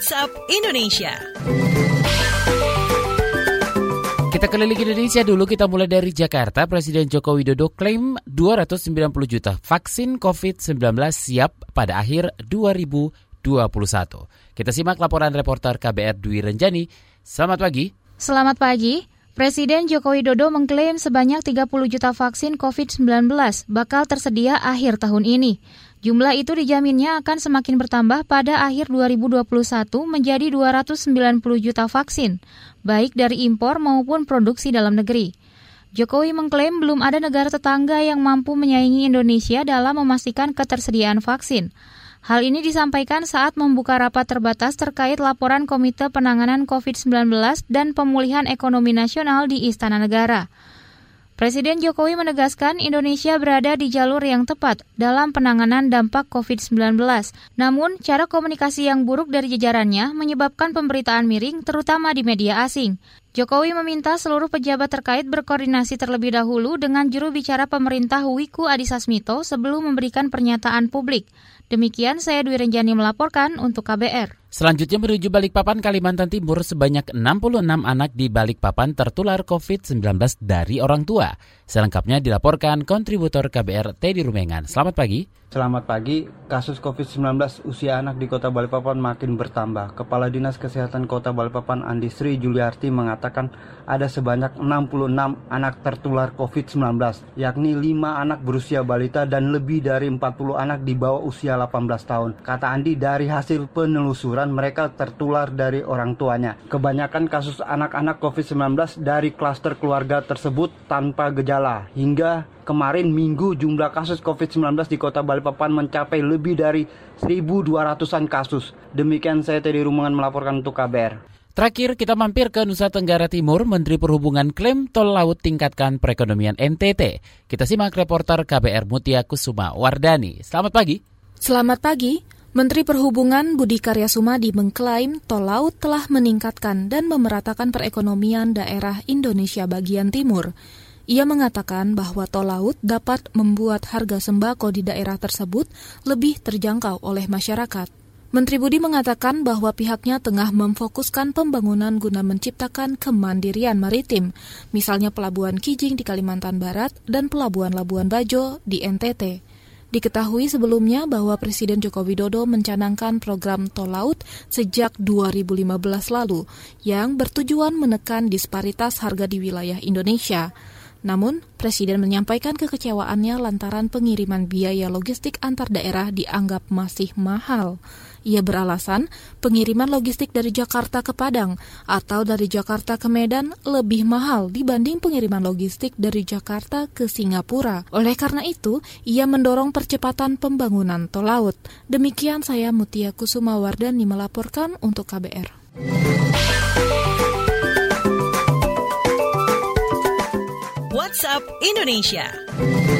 WhatsApp Indonesia. Kita keliling Indonesia dulu, kita mulai dari Jakarta. Presiden Joko Widodo klaim 290 juta vaksin COVID-19 siap pada akhir 2021. Kita simak laporan reporter KBR Dwi Renjani. Selamat pagi. Selamat pagi. Presiden Joko Widodo mengklaim sebanyak 30 juta vaksin COVID-19 bakal tersedia akhir tahun ini. Jumlah itu dijaminnya akan semakin bertambah pada akhir 2021 menjadi 290 juta vaksin, baik dari impor maupun produksi dalam negeri. Jokowi mengklaim belum ada negara tetangga yang mampu menyaingi Indonesia dalam memastikan ketersediaan vaksin. Hal ini disampaikan saat membuka rapat terbatas terkait laporan Komite Penanganan COVID-19 dan Pemulihan Ekonomi Nasional di Istana Negara. Presiden Jokowi menegaskan Indonesia berada di jalur yang tepat dalam penanganan dampak COVID-19. Namun, cara komunikasi yang buruk dari jajarannya menyebabkan pemberitaan miring terutama di media asing. Jokowi meminta seluruh pejabat terkait berkoordinasi terlebih dahulu dengan juru bicara pemerintah Wiku Adhisa Smito sebelum memberikan pernyataan publik. Demikian saya Dwi Renjani melaporkan untuk KBR. Selanjutnya menuju Balikpapan, Kalimantan Timur, sebanyak 66 anak di Balikpapan tertular COVID-19 dari orang tua. Selengkapnya dilaporkan kontributor KBR Teddy Rumengan. Selamat pagi. Selamat pagi, kasus COVID-19 usia anak di kota Balikpapan makin bertambah. Kepala Dinas Kesehatan Kota Balikpapan Andi Sri Juliarti mengatakan ada sebanyak 66 anak tertular COVID-19, yakni 5 anak berusia balita dan lebih dari 40 anak di bawah usia 18 tahun. Kata Andi, dari hasil penelusuran mereka tertular dari orang tuanya. Kebanyakan kasus anak-anak COVID-19 dari klaster keluarga tersebut tanpa gejala hingga kemarin minggu jumlah kasus COVID-19 di kota Balikpapan mencapai lebih dari 1.200-an kasus. Demikian saya Teddy Rumungan melaporkan untuk KBR. Terakhir, kita mampir ke Nusa Tenggara Timur. Menteri Perhubungan klaim tol laut tingkatkan perekonomian NTT. Kita simak reporter KBR Mutia Kusuma Wardani. Selamat pagi. Selamat pagi. Menteri Perhubungan Budi Karya Sumadi mengklaim tol laut telah meningkatkan dan memeratakan perekonomian daerah Indonesia bagian timur. Ia mengatakan bahwa tol laut dapat membuat harga sembako di daerah tersebut lebih terjangkau oleh masyarakat. Menteri Budi mengatakan bahwa pihaknya tengah memfokuskan pembangunan guna menciptakan kemandirian maritim, misalnya Pelabuhan Kijing di Kalimantan Barat dan Pelabuhan Labuan Bajo di NTT. Diketahui sebelumnya bahwa Presiden Joko Widodo mencanangkan program tol laut sejak 2015 lalu yang bertujuan menekan disparitas harga di wilayah Indonesia. Namun, Presiden menyampaikan kekecewaannya lantaran pengiriman biaya logistik antar daerah dianggap masih mahal. Ia beralasan pengiriman logistik dari Jakarta ke Padang atau dari Jakarta ke Medan lebih mahal dibanding pengiriman logistik dari Jakarta ke Singapura. Oleh karena itu, ia mendorong percepatan pembangunan tol laut. Demikian saya Mutia Kusuma Wardani melaporkan untuk KBR. WhatsApp Indonesia.